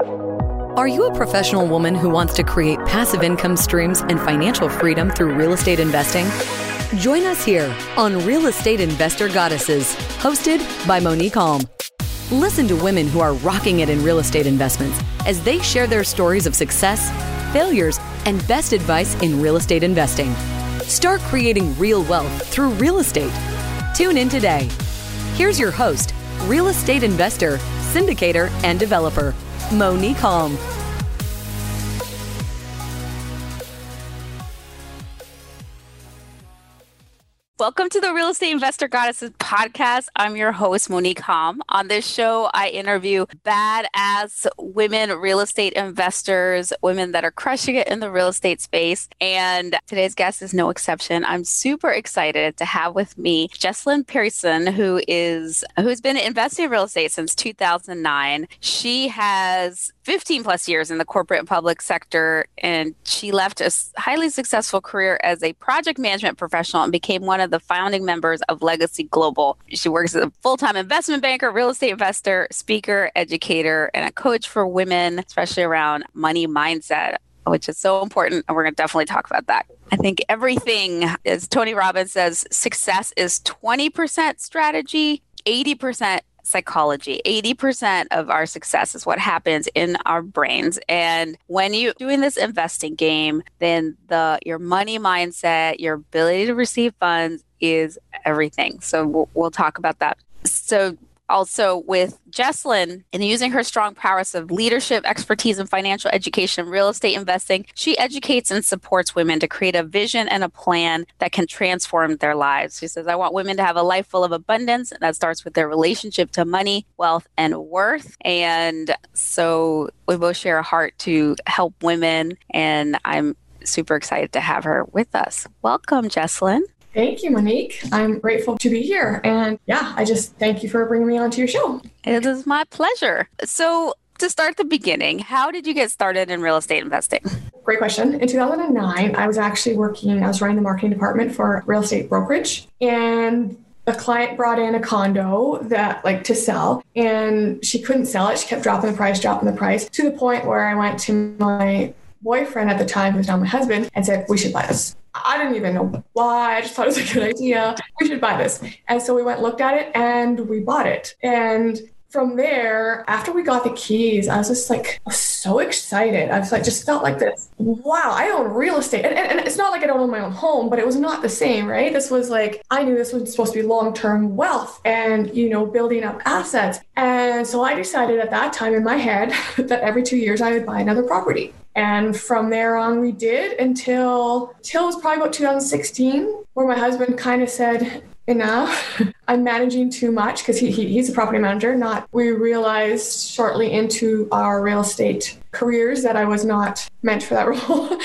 Are you a professional woman who wants to create passive income streams and financial freedom through real estate investing? Join us here on Real Estate Investor Goddesses, hosted by Monique Halm. Listen to women who are rocking it in real estate investments as they share their stories of success, failures, and best advice in real estate investing. Start creating real wealth through real estate. Tune in today. Here's your host, real estate investor, syndicator, and developer, Monique Halm. Welcome to the Real Estate Investor Goddesses podcast. I'm your host, Monique Halm. On this show, I interview badass women real estate investors, women that are crushing it in the real estate space. And today's guest is no exception. I'm super excited to have with me Jessilyn Persson, who is who's been investing in real estate since 2009. She has 15 plus years in the corporate and public sector, and she left a highly successful career as a project management professional and became one of of the founding members of Legacy Global. She works as a full time investment banker, real estate investor, speaker, educator, and a coach for women, especially around money mindset which is so important. And we're going to definitely talk about that. I think everything, as Tony Robbins says, success is 20% strategy, 80% psychology. 80% of our success is what happens in our brains. And when you're doing this investing game, then the your money mindset, your ability to receive funds is everything. So we'll, we'll talk about that. So also with Jessilyn in using her strong prowess of leadership, expertise in financial education, real estate investing, she educates and supports women to create a vision and a plan that can transform their lives. She says, I want women to have a life full of abundance. And that starts with their relationship to money, wealth, and worth. And so we both share a heart to help women. And I'm super excited to have her with us. Welcome, Jessilyn. Thank you, Monique. I'm grateful to be here. And yeah, I just thank you for bringing me onto your show. It is my pleasure. So, to start the beginning, how did you get started in real estate investing? Great question. In 2009, I was actually working, I was running the marketing department for real estate brokerage. And a client brought in a condo that like to sell and she couldn't sell it. She kept dropping the price, dropping the price to the point where I went to my boyfriend at the time, who's now my husband, and said, We should buy this. I didn't even know why. I just thought it was a good idea. We should buy this. And so we went, looked at it, and we bought it. And from there, after we got the keys, I was just like so excited. I was like, just felt like this. Wow, I own real estate. And, and, and, it's not like I don't own my own home, but it was not the same, right? This was like, I knew this was supposed to be long term wealth and, you know, building up assets. And so I decided at that time in my head that every two years I would buy another property. And from there on, we did until till it was probably about 2016, where my husband kind of said, "Enough, I'm managing too much," because he, he he's a property manager. Not we realized shortly into our real estate careers that I was not meant for that role.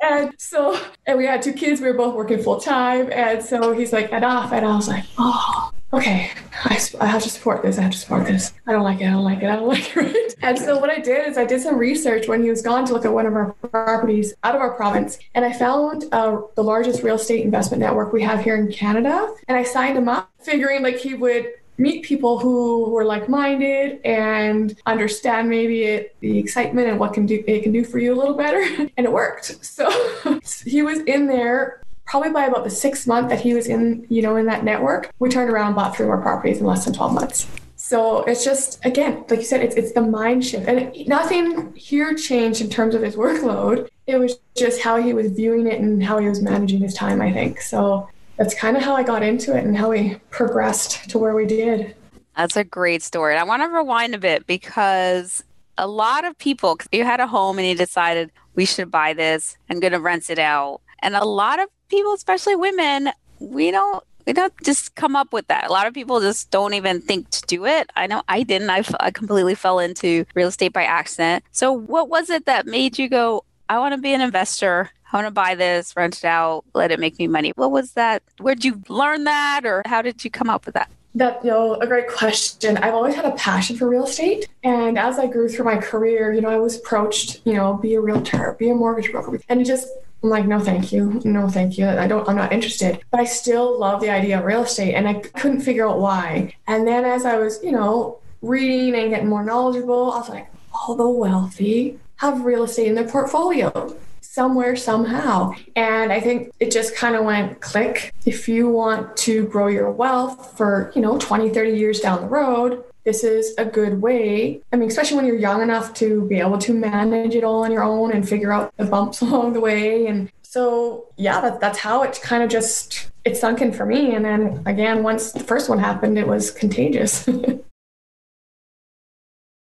and so, and we had two kids. We were both working full time, and so he's like, "Enough," and I was like, "Oh." Okay, I, I have to support this. I have to support this. I don't like it. I don't like it. I don't like it. And so what I did is I did some research when he was gone to look at one of our properties out of our province, and I found uh, the largest real estate investment network we have here in Canada, and I signed him up, figuring like he would meet people who were like-minded and understand maybe it, the excitement and what can do it can do for you a little better and it worked so he was in there probably by about the sixth month that he was in, you know, in that network, we turned around and bought three more properties in less than 12 months. So it's just again, like you said, it's it's the mind shift, and nothing here changed in terms of his workload. It was just how he was viewing it and how he was managing his time. I think so. That's kind of how I got into it and how we progressed to where we did. That's a great story. I want to rewind a bit because a lot of people, you had a home and you decided we should buy this. I'm going to rent it out. And a lot of people, especially women, we don't we don't just come up with that. A lot of people just don't even think to do it. I know I didn't. I, I completely fell into real estate by accident. So, what was it that made you go, I want to be an investor? I want to buy this, rent it out, let it make me money. What was that? Where'd you learn that, or how did you come up with that? That know, a great question. I've always had a passion for real estate, and as I grew through my career, you know, I was approached, you know, be a realtor, be a mortgage broker, and it just I'm like, no, thank you. No, thank you. I don't, I'm not interested. But I still love the idea of real estate and I couldn't figure out why. And then as I was, you know, reading and getting more knowledgeable, I was like, all the wealthy have real estate in their portfolio somewhere somehow and i think it just kind of went click if you want to grow your wealth for you know 20 30 years down the road this is a good way. I mean, especially when you're young enough to be able to manage it all on your own and figure out the bumps along the way. And so, yeah, that, that's how it kind of just it sunk in for me. And then again, once the first one happened, it was contagious.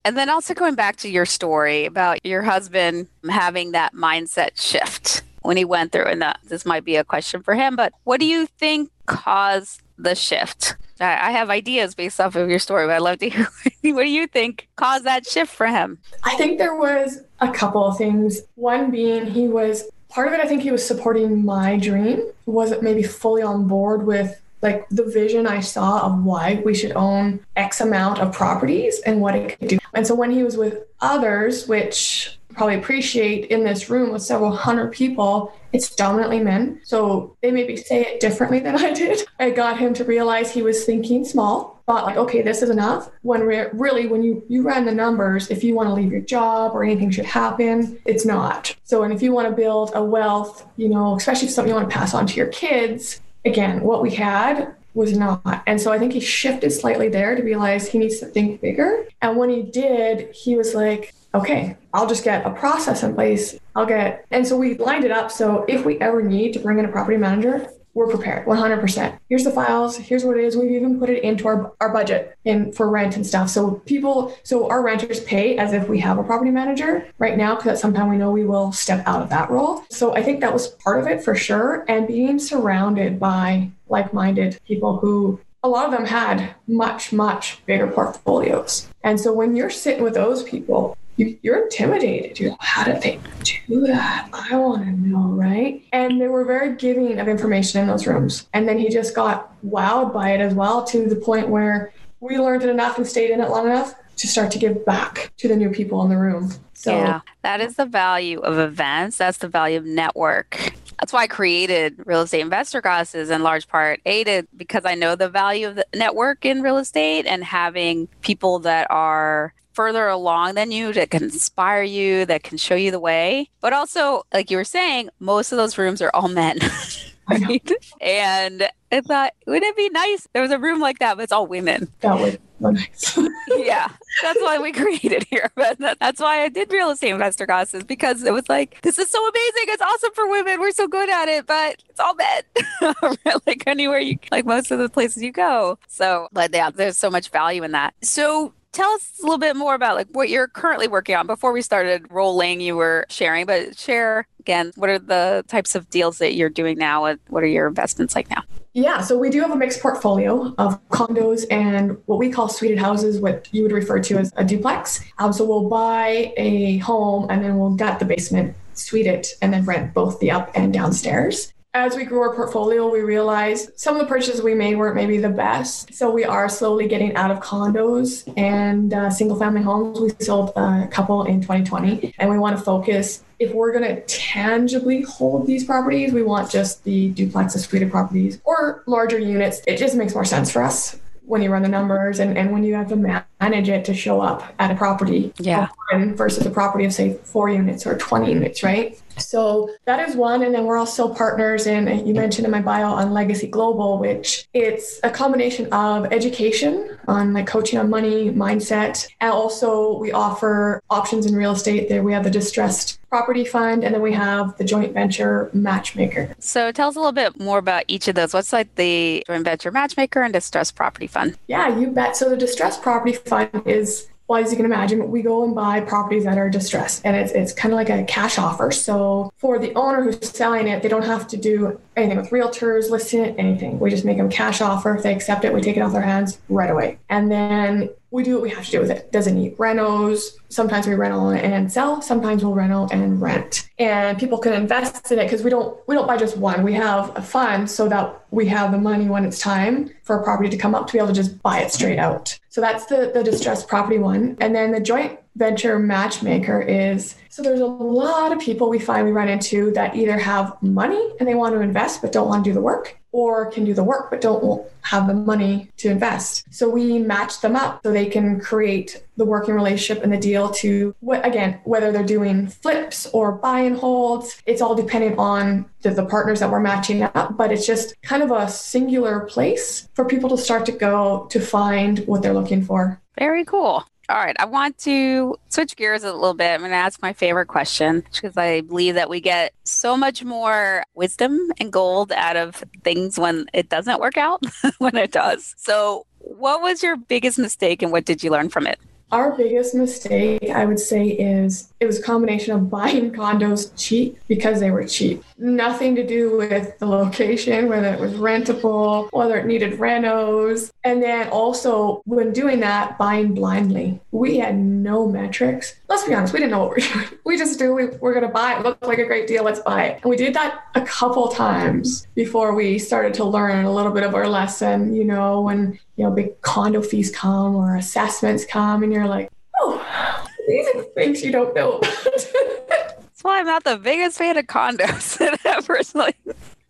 And then also going back to your story about your husband having that mindset shift when he went through, and that this might be a question for him, but what do you think caused the shift? I have ideas based off of your story, but I'd love to hear what do you think caused that shift for him? I think there was a couple of things. One being he was part of it, I think he was supporting my dream, wasn't maybe fully on board with like the vision I saw of why we should own X amount of properties and what it could do. And so when he was with others, which probably appreciate in this room with several hundred people, it's dominantly men. So they maybe say it differently than I did. I got him to realize he was thinking small, thought like, okay, this is enough. When re- really, when you you run the numbers, if you want to leave your job or anything should happen, it's not. So, and if you want to build a wealth, you know, especially if something you want to pass on to your kids, again, what we had was not. And so I think he shifted slightly there to realize he needs to think bigger. And when he did, he was like, okay, I'll just get a process in place. I'll get, and so we lined it up. So if we ever need to bring in a property manager, we're prepared 100%. Here's the files. Here's what it is. We've even put it into our, our budget in for rent and stuff. So people, so our renters pay as if we have a property manager right now, because at some time we know we will step out of that role. So I think that was part of it for sure. And being surrounded by like-minded people who a lot of them had much, much bigger portfolios. And so when you're sitting with those people, you, are intimidated. You're like, how did they do that? I want to know, right? And they were very giving of information in those rooms. And then he just got wowed by it as well to the point where we learned it enough and stayed in it long enough to start to give back to the new people in the room. So yeah, that is the value of events. That's the value of network. That's why I created Real Estate Investor Goddesses in large part, aided because I know the value of the network in real estate and having people that are further along than you that can inspire you, that can show you the way. But also, like you were saying, most of those rooms are all men. right? And I thought, wouldn't it be nice? There was a room like that, but it's all women. That would be nice. yeah, that's why we created here. But that's why I did real estate investor classes because it was like, this is so amazing. It's awesome for women. We're so good at it, but it's all men. like anywhere you, like most of the places you go. So, but yeah, there's so much value in that. So tell us a little bit more about like what you're currently working on. Before we started rolling you were sharing but share again what are the types of deals that you're doing now? What are your investments like now? Yeah so we do have a mixed portfolio of condos and what we call suited houses what you would refer to as a duplex. Um, so we'll buy a home and then we'll gut the basement suite it and then rent both the up and downstairs as we grew our portfolio, we realized some of the purchases we made weren't maybe the best. So we are slowly getting out of condos and uh, single family homes. We sold a couple in 2020, and we want to focus. If we're going to tangibly hold these properties, we want just the duplexes, suite properties, or larger units. It just makes more sense for us when you run the numbers and, and when you have to manage it to show up at a property yeah. versus a property of say four units or 20 units right so that is one and then we're also partners in you mentioned in my bio on legacy global which it's a combination of education on like coaching on money mindset and also we offer options in real estate. There we have the distressed property fund and then we have the joint venture matchmaker. So tell us a little bit more about each of those. What's like the joint venture matchmaker and distressed property fund? Yeah you bet. So the distressed property fund is well, as you can imagine, we go and buy properties that are distressed and it's, it's kind of like a cash offer. So for the owner who's selling it, they don't have to do anything with realtors, listing it, anything. We just make them cash offer. If they accept it, we take it off their hands right away. And then we do what we have to do with it. Doesn't need renos. Sometimes we rental and sell. Sometimes we'll rental and rent. And people can invest in it because we don't we don't buy just one. We have a fund so that we have the money when it's time for a property to come up to be able to just buy it straight out. So that's the the distressed property one. And then the joint venture matchmaker is so there's a lot of people we find we run into that either have money and they want to invest but don't want to do the work or can do the work but don't have the money to invest. So we match them up so they can create the working relationship and the deal to what again whether they're doing flips or buy and holds it's all dependent on the, the partners that we're matching up but it's just kind of a singular place for people to start to go to find what they're looking for very cool all right, I want to switch gears a little bit. I'm going to ask my favorite question because I believe that we get so much more wisdom and gold out of things when it doesn't work out when it does. So, what was your biggest mistake and what did you learn from it? Our biggest mistake, I would say, is it was a combination of buying condos cheap because they were cheap. Nothing to do with the location, whether it was rentable, whether it needed renos. And then also, when doing that, buying blindly. We had no metrics. Let's be honest, we didn't know what we were doing. We just do, we, we're going to buy it. Look like a great deal, let's buy it. And we did that a couple times before we started to learn a little bit of our lesson, you know, when you know, big condo fees come or assessments come, and you're like, oh, these are things you don't know. That's why I'm not the biggest fan of condos personally.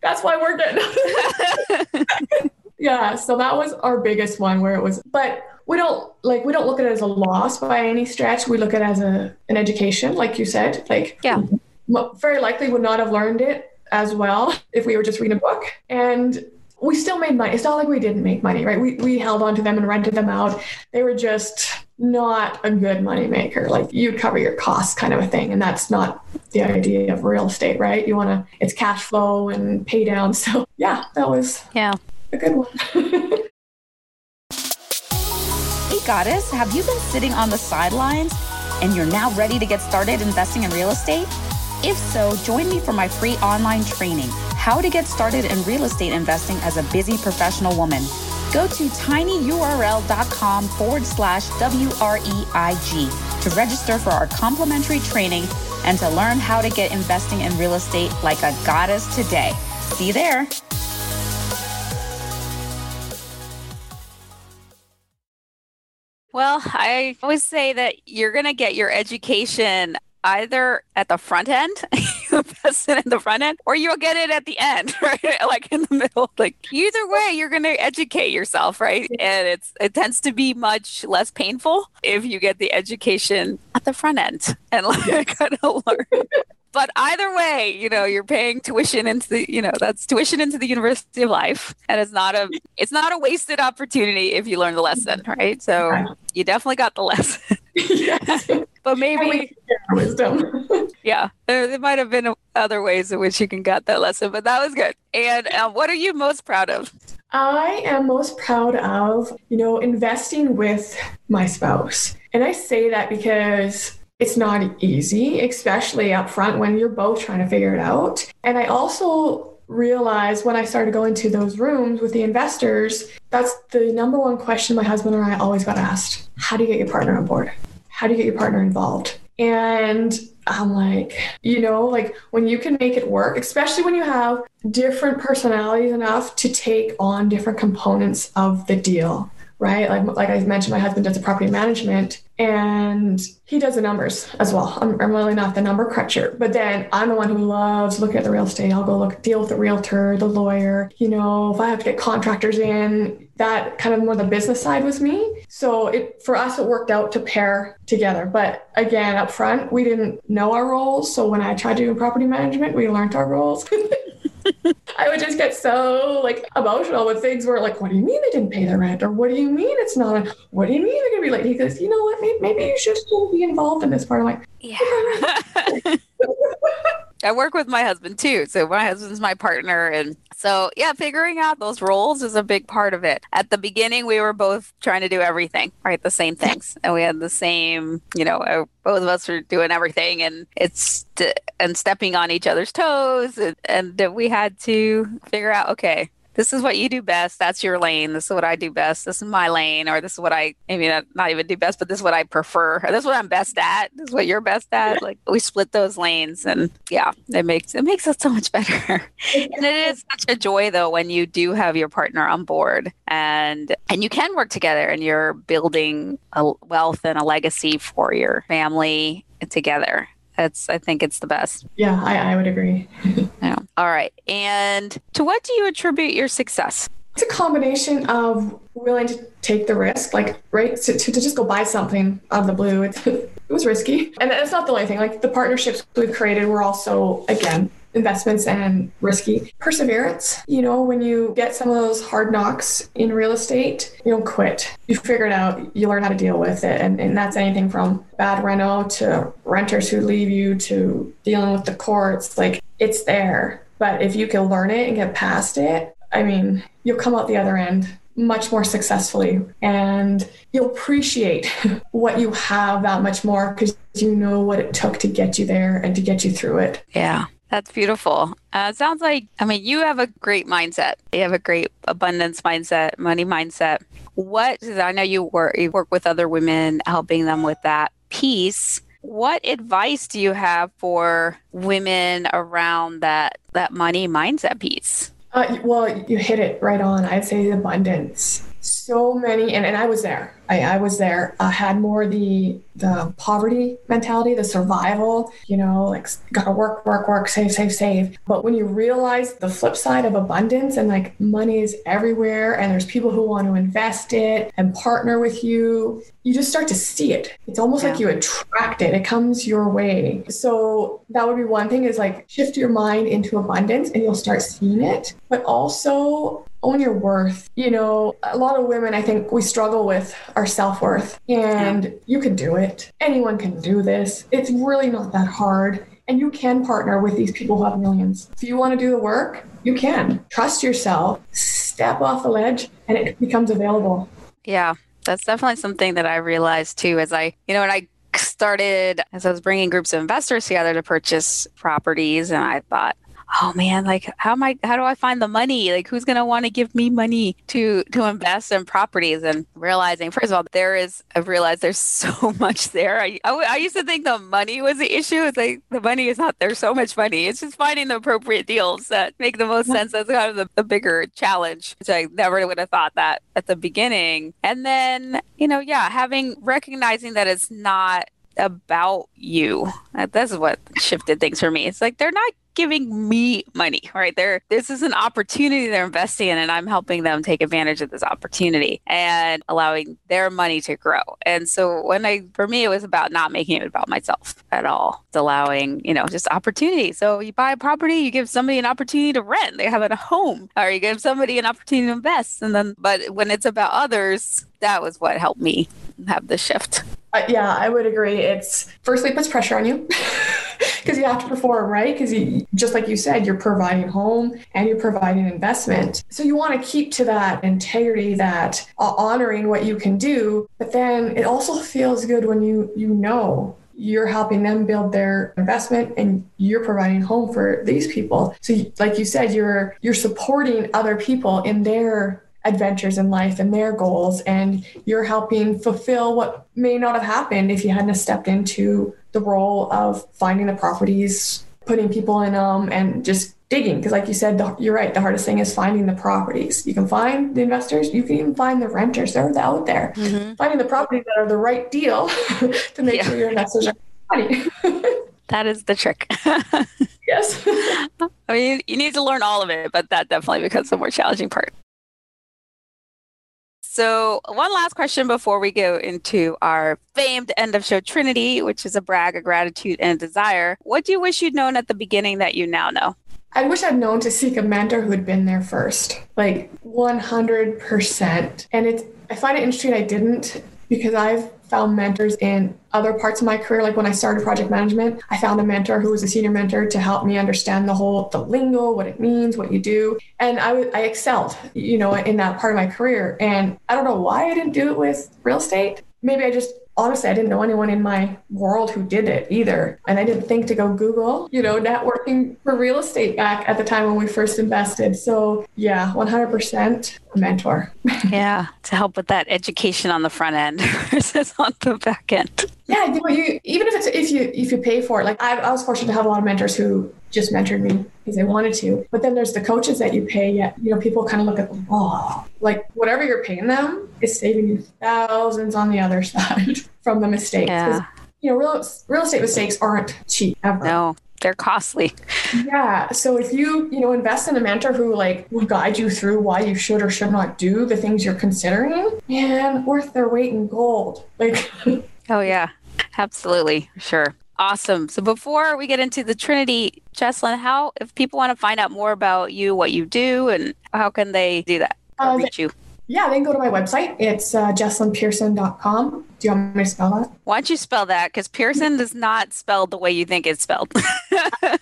That's why we're good. yeah, so that was our biggest one where it was, but we don't like we don't look at it as a loss by any stretch. We look at it as a an education, like you said. Like, yeah, very likely would not have learned it as well if we were just reading a book. And we still made money. It's not like we didn't make money, right? We, we held on to them and rented them out. They were just not a good money maker. Like you'd cover your costs kind of a thing. And that's not the idea of real estate, right? You want to, it's cash flow and pay down. So yeah, that was yeah a good one. hey, Goddess, have you been sitting on the sidelines and you're now ready to get started investing in real estate? If so, join me for my free online training how to get started in real estate investing as a busy professional woman. Go to tinyurl.com forward slash W-R-E-I-G to register for our complimentary training and to learn how to get investing in real estate like a goddess today. See you there. Well, I always say that you're going to get your education either at the front end, you invest it in the front end, or you'll get it at the end, right? Like in the middle. Like either way, you're going to educate yourself, right? And it's it tends to be much less painful if you get the education at the front end and like kind of learn. But either way, you know, you're paying tuition into the, you know, that's tuition into the University of Life, and it's not a, it's not a wasted opportunity if you learn the lesson, right? So you definitely got the lesson. yes. but maybe wisdom. yeah, there, there, might have been other ways in which you can get that lesson, but that was good. And um, what are you most proud of? I am most proud of, you know, investing with my spouse. And I say that because it's not easy, especially up front when you're both trying to figure it out. And I also realized when I started going to those rooms with the investors, that's the number one question my husband and I always got asked. How do you get your partner on board? How do you get your partner involved? And I'm like, you know, like when you can make it work, especially when you have different personalities enough to take on different components of the deal right? Like like I mentioned, my husband does the property management and he does the numbers as well. I'm, I'm really not the number cruncher, but then I'm the one who loves looking at the real estate. I'll go look, deal with the realtor, the lawyer. You know, if I have to get contractors in, that kind of more the business side was me. So it for us, it worked out to pair together. But again, up front, we didn't know our roles. So when I tried to do property management, we learned our roles. I would just get so like emotional with things where like, what do you mean they didn't pay their rent? Or what do you mean it's not? A, what do you mean they're gonna be late? He goes, you know what? Maybe, maybe you should still be involved in this part. I'm like, yeah. I work with my husband too. So my husband's my partner. And so, yeah, figuring out those roles is a big part of it. At the beginning, we were both trying to do everything, right? The same things. And we had the same, you know, uh, both of us were doing everything and it's, and stepping on each other's toes. And, and we had to figure out, okay, this is what you do best. That's your lane. This is what I do best. This is my lane, or this is what I, I mean, not even do best, but this is what I prefer. Or this is what I'm best at. This is what you're best at. Like we split those lanes, and yeah, it makes it makes it so much better. and it is such a joy though when you do have your partner on board, and and you can work together, and you're building a wealth and a legacy for your family together. It's I think it's the best. Yeah, I, I would agree. yeah. All right. And to what do you attribute your success? It's a combination of willing to take the risk, like right, to, to, to just go buy something out of the blue. It's, it was risky, and that's not the only thing. Like the partnerships we've created were also again investments and risky. Perseverance, you know, when you get some of those hard knocks in real estate, you don't quit. You figure it out, you learn how to deal with it. And, and that's anything from bad reno to renters who leave you to dealing with the courts. Like it's there. But if you can learn it and get past it, I mean, you'll come out the other end much more successfully and you'll appreciate what you have that much more because you know what it took to get you there and to get you through it. Yeah. That's beautiful. Uh, sounds like, I mean, you have a great mindset. You have a great abundance mindset, money mindset. What, I know you work, you work with other women, helping them with that piece. What advice do you have for women around that, that money mindset piece? Uh, well, you hit it right on. I'd say abundance. So many, and, and I was there. I, I was there. I had more the the poverty mentality, the survival, you know, like gotta work, work, work, save, save, save. But when you realize the flip side of abundance and like money is everywhere and there's people who want to invest it and partner with you, you just start to see it. It's almost yeah. like you attract it. It comes your way. So that would be one thing is like shift your mind into abundance and you'll start seeing it. But also own your worth. You know, a lot of women I think we struggle with our self worth. And yeah. you can do it. Anyone can do this. It's really not that hard. And you can partner with these people who have millions. If you want to do the work, you can. Trust yourself, step off the ledge, and it becomes available. Yeah, that's definitely something that I realized too as I, you know, when I started, as I was bringing groups of investors together to purchase properties, and I thought, oh man, like how am I how do I find the money? Like who's gonna want to give me money to to invest in properties? And realizing, first of all, there is I've realized there's so much there. I, I, I used to think the money was the issue. It's like the money is not there's so much money. It's just finding the appropriate deals that make the most sense. That's kind of the, the bigger challenge. Which I never would have thought that at the beginning. And then, you know, yeah, having recognizing that it's not about you. Uh, that's what shifted things for me. It's like they're not giving me money, right? There, this is an opportunity they're investing in, and I'm helping them take advantage of this opportunity and allowing their money to grow. And so, when I, for me, it was about not making it about myself at all. It's allowing, you know, just opportunity. So, you buy a property, you give somebody an opportunity to rent, they have a home, or you give somebody an opportunity to invest. And then, but when it's about others, that was what helped me have the shift. Uh, yeah, I would agree. It's firstly puts pressure on you because you have to perform, right? Because just like you said, you're providing home and you're providing investment. So you want to keep to that integrity, that uh, honoring what you can do. But then it also feels good when you you know you're helping them build their investment and you're providing home for these people so like you said you're you're supporting other people in their adventures in life and their goals and you're helping fulfill what may not have happened if you hadn't stepped into the role of finding the properties putting people in them and just digging. Because like you said the, you're right the hardest thing is finding the properties. You can find the investors you can even find the renters they're out there. Mm-hmm. finding the properties that are the right deal to make yeah. sure your investors are money. That is the trick. Yes. I mean you need to learn all of it but that definitely becomes the more challenging part so, one last question before we go into our famed end of show Trinity, which is a brag, a gratitude, and a desire. What do you wish you'd known at the beginning that you now know? I wish I'd known to seek a mentor who had been there first, like 100%. And it's, I find it interesting I didn't because I've found mentors in other parts of my career. Like when I started project management, I found a mentor who was a senior mentor to help me understand the whole the lingo, what it means, what you do, and I, I excelled, you know, in that part of my career. And I don't know why I didn't do it with real estate. Maybe I just honestly, I didn't know anyone in my world who did it either. And I didn't think to go Google, you know, networking for real estate back at the time when we first invested. So, yeah, 100% a mentor. yeah, to help with that education on the front end versus on the back end. Yeah, you know, you even if it's if you if you pay for it, like I, I was fortunate to have a lot of mentors who just mentored me because they wanted to. But then there's the coaches that you pay. Yet you know, people kind of look at them, oh, like whatever you're paying them is saving you thousands on the other side from the mistakes. Yeah. You know, real real estate mistakes aren't cheap ever. No, they're costly. Yeah. So if you, you know, invest in a mentor who like will guide you through why you should or should not do the things you're considering, man, worth their weight in gold. Like Oh yeah. Absolutely. Sure. Awesome. So before we get into the Trinity, Jessilyn, how if people want to find out more about you, what you do, and how can they do that? Or Uh, reach you? Yeah, they can go to my website. It's uh, jessilynpersson.com. Do you want me to spell that? Why don't you spell that? Because Persson is not spelled the way you think it's spelled. You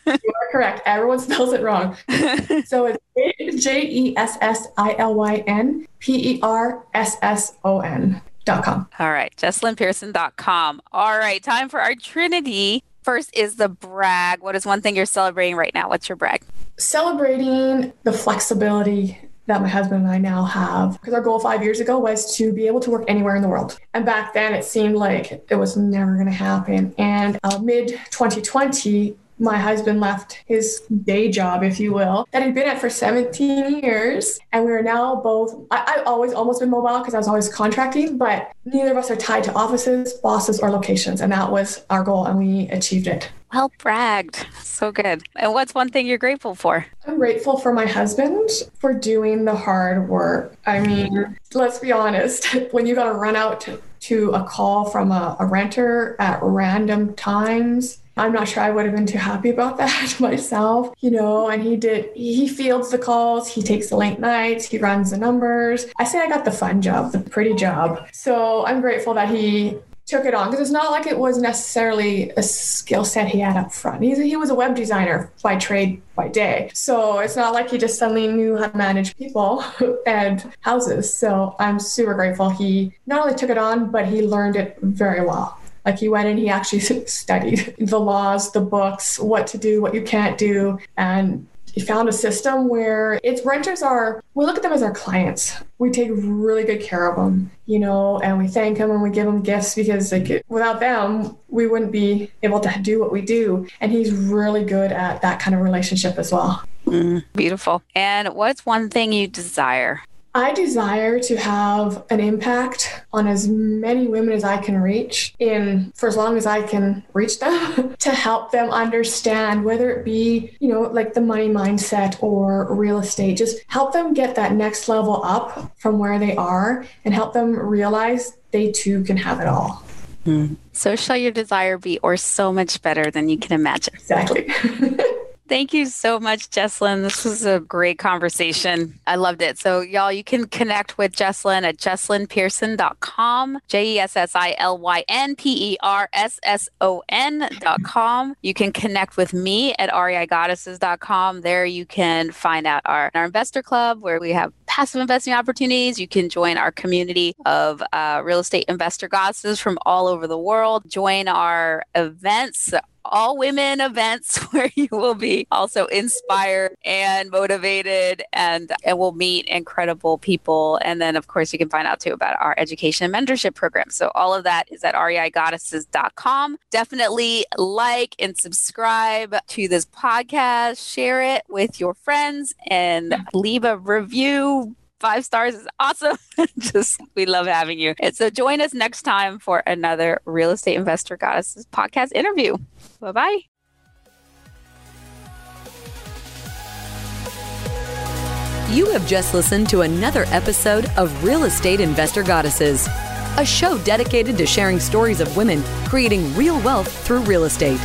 are correct. Everyone spells it wrong. so it's J E S S I L Y N P E R S S O N dot com. All right, JessilynPersson.com. All right, time for our Trinity. First is the brag. What is one thing you're celebrating right now? What's your brag? Celebrating the flexibility that my husband and I now have. Because our goal five years ago was to be able to work anywhere in the world. And back then it seemed like it was never going to happen. And uh, mid 2020, my husband left his day job, if you will, that he'd been at for 17 years. And we are now both, I, I've always almost been mobile because I was always contracting, but neither of us are tied to offices, bosses, or locations. And that was our goal, and we achieved it. Well bragged. So good. And what's one thing you're grateful for? I'm grateful for my husband for doing the hard work. I mean, let's be honest, when you got to run out to, to a call from a, a renter at random times, I'm not sure I would have been too happy about that myself, you know. And he did, he fields the calls, he takes the late nights, he runs the numbers. I say I got the fun job, the pretty job. So I'm grateful that he took it on because it's not like it was necessarily a skill set he had up front. He's, he was a web designer by trade by day. So it's not like he just suddenly knew how to manage people and houses. So I'm super grateful he not only took it on, but he learned it very well. Like he went and he actually studied the laws, the books, what to do, what you can't do, and he found a system where its renters are we look at them as our clients we take really good care of them you know and we thank them and we give them gifts because like without them we wouldn't be able to do what we do and he's really good at that kind of relationship as well Mm, beautiful. And what's one thing you desire? I desire to have an impact on as many women as I can reach in for as long as I can reach them to help them understand whether it be, you know, like the money mindset or real estate, just help them get that next level up from where they are and help them realize they too can have it all. Hmm. So shall your desire be, or so much better than you can imagine. Exactly. Thank you so much, Jessilyn. This was a great conversation. I loved it. So, y'all, you can connect with Jessilyn at jessilynpersson.com, J E S S I L Y N P E R S S O N.com. You can connect with me at reigoddesses.com. There you can find out our, our investor club where we have passive investing opportunities. You can join our community of uh, real estate investor goddesses from all over the world. Join our events, all women events where you will be also inspired and motivated and and will meet incredible people. And then of course you can find out too about our education and mentorship program. So all of that is at reigoddesses.com definitely like and subscribe to this podcast. Share it with your friends and leave a review five stars is awesome. Just we love having you. And so join us next time for another Real Estate Investor Goddesses podcast interview. Bye bye. You have just listened to another episode of Real Estate Investor Goddesses, a show dedicated to sharing stories of women creating real wealth through real estate.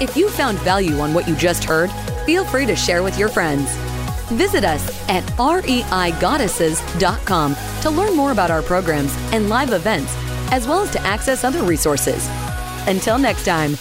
If you found value on what you just heard, feel free to share with your friends. Visit us at reigoddesses.com to learn more about our programs and live events, as well as to access other resources. Until next time.